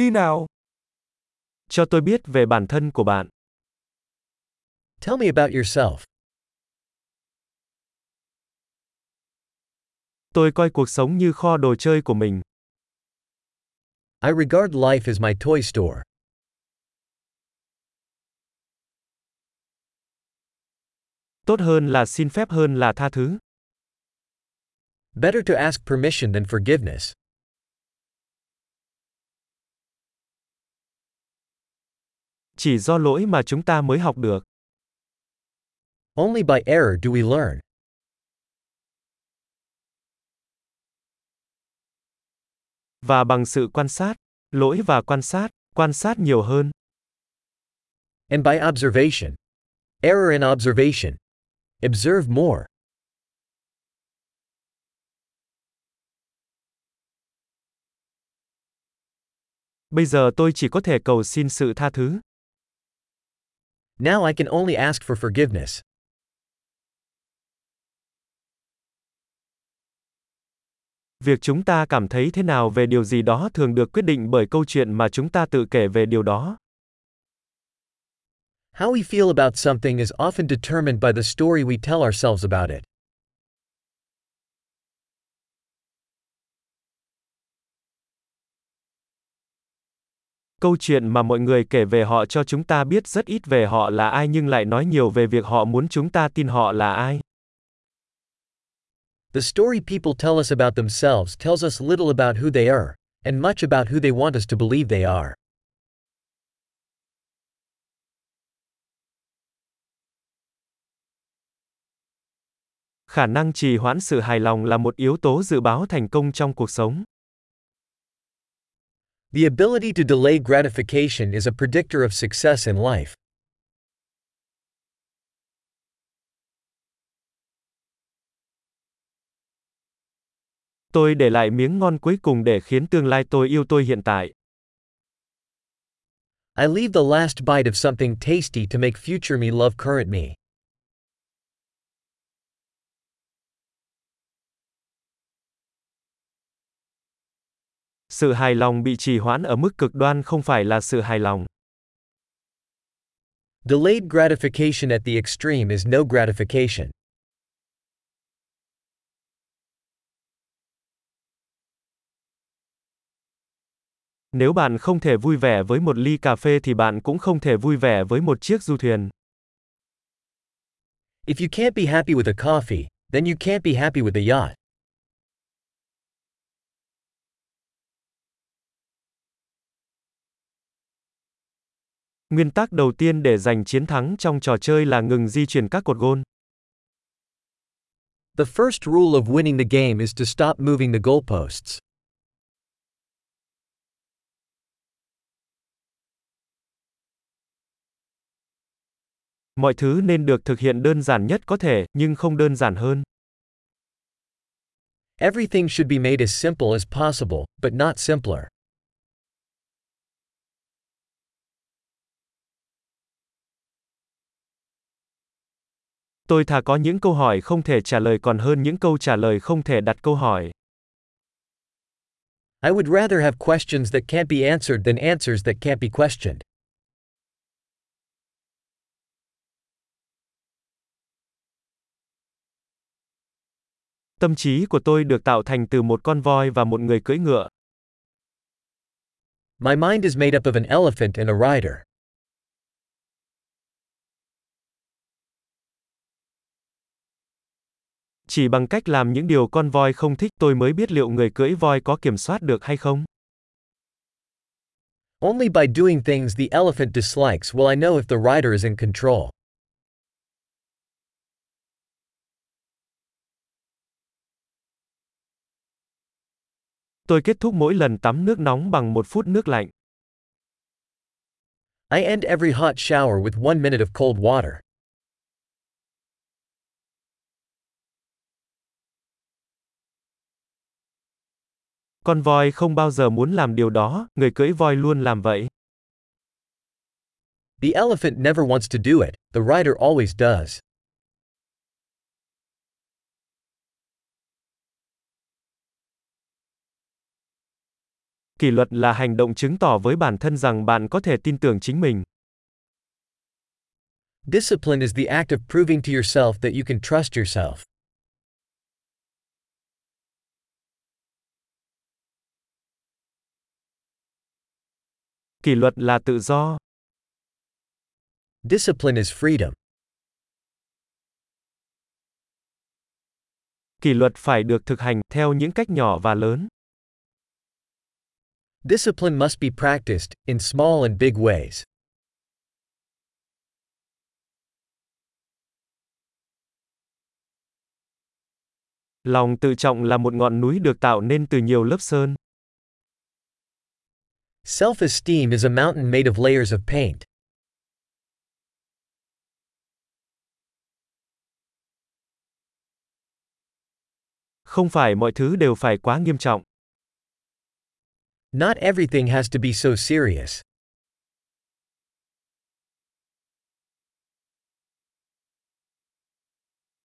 Đi nào. Cho tôi biết về bản thân của bạn. Tell me about yourself. Tôi coi cuộc sống như kho đồ chơi của mình. I regard life as my toy store. Tốt hơn là xin phép hơn là tha thứ. Better to ask permission than forgiveness. Chỉ do lỗi mà chúng ta mới học được. Only by error do we learn. Và bằng sự quan sát, lỗi và quan sát, quan sát nhiều hơn. And by observation. Error in observation. Observe more. Bây giờ tôi chỉ có thể cầu xin sự tha thứ. Now I can only ask for forgiveness. Việc chúng ta cảm thấy thế nào về điều gì đó thường được quyết định bởi câu chuyện mà chúng ta tự kể về điều đó. How we feel about something is often determined by the story we tell ourselves about it. Câu chuyện mà mọi người kể về họ cho chúng ta biết rất ít về họ là ai nhưng lại nói nhiều về việc họ muốn chúng ta tin họ là ai. The story people tell us about themselves tells us little about who they are, and much about who they want us to believe they are. Khả năng trì hoãn sự hài lòng là một yếu tố dự báo thành công trong cuộc sống. The ability to delay gratification is a predictor of success in life. Tôi để lại miếng ngon cuối cùng để khiến tương lai tôi yêu tôi hiện tại. I leave the last bite of something tasty to make future me love current me. Sự hài lòng bị trì hoãn ở mức cực đoan không phải là sự hài lòng. Delayed gratification at the extreme is no gratification. Nếu bạn không thể vui vẻ với một ly cà phê thì bạn cũng không thể vui vẻ với một chiếc du thuyền. If you can't be happy with a coffee, then you can't be happy with a yacht. Nguyên tắc đầu tiên để giành chiến thắng trong trò chơi là ngừng di chuyển các cột gôn. The first rule of winning the game is to stop moving the goalposts. Mọi thứ nên được thực hiện đơn giản nhất có thể, nhưng không đơn giản hơn. Everything should be made as simple as possible, but not simpler. Tôi thà có những câu hỏi không thể trả lời còn hơn những câu trả lời không thể đặt câu hỏi. I would rather have questions that can't be answered than answers that can't be questioned. Tâm trí của tôi được tạo thành từ một con voi và một người cưỡi ngựa. My mind is made up of an elephant and a rider. Chỉ bằng cách làm những điều con voi không thích tôi mới biết liệu người cưỡi voi có kiểm soát được hay không. Only by doing things the elephant dislikes will I know if the rider is in control. Tôi kết thúc mỗi lần tắm nước nóng bằng một phút nước lạnh. I end every hot shower with one minute of cold water. Con voi không bao giờ muốn làm điều đó, người cưỡi voi luôn làm vậy. The elephant never wants to do it, the rider always does. Kỷ luật là hành động chứng tỏ với bản thân rằng bạn có thể tin tưởng chính mình. Discipline is the act of proving to yourself that you can trust yourself. Kỷ luật là tự do. Discipline is freedom. Kỷ luật phải được thực hành theo những cách nhỏ và lớn. Discipline must be practiced, in small and big ways. Lòng tự trọng là một ngọn núi được tạo nên từ nhiều lớp sơn. Self esteem is a mountain made of layers of paint. Không phải mọi thứ đều phải quá nghiêm trọng. Not everything has to be so serious.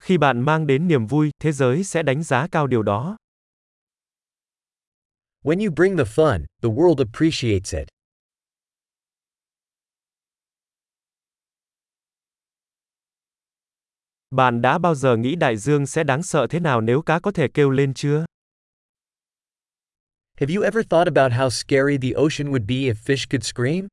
Khi bạn mang đến niềm vui, thế giới sẽ đánh giá cao điều đó. When you bring the fun, the world appreciates it. Bạn đã bao giờ nghĩ đại dương sẽ đáng sợ thế nào nếu cá có thể kêu lên chưa? Have you ever thought about how scary the ocean would be if fish could scream?